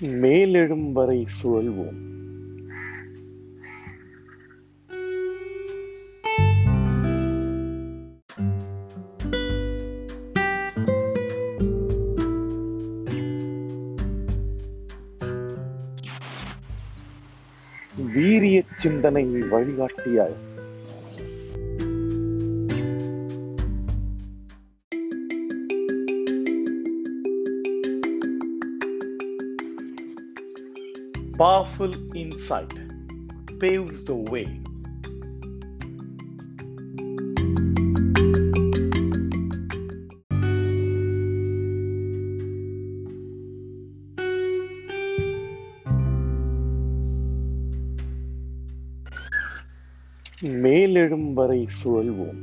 மேலெழும் வரை சுழல்வோம். வீரிய சிந்தனை வழிகாட்டியாய். Powerful insight paves the way. மேலெழும் வரை சுழல்வோம்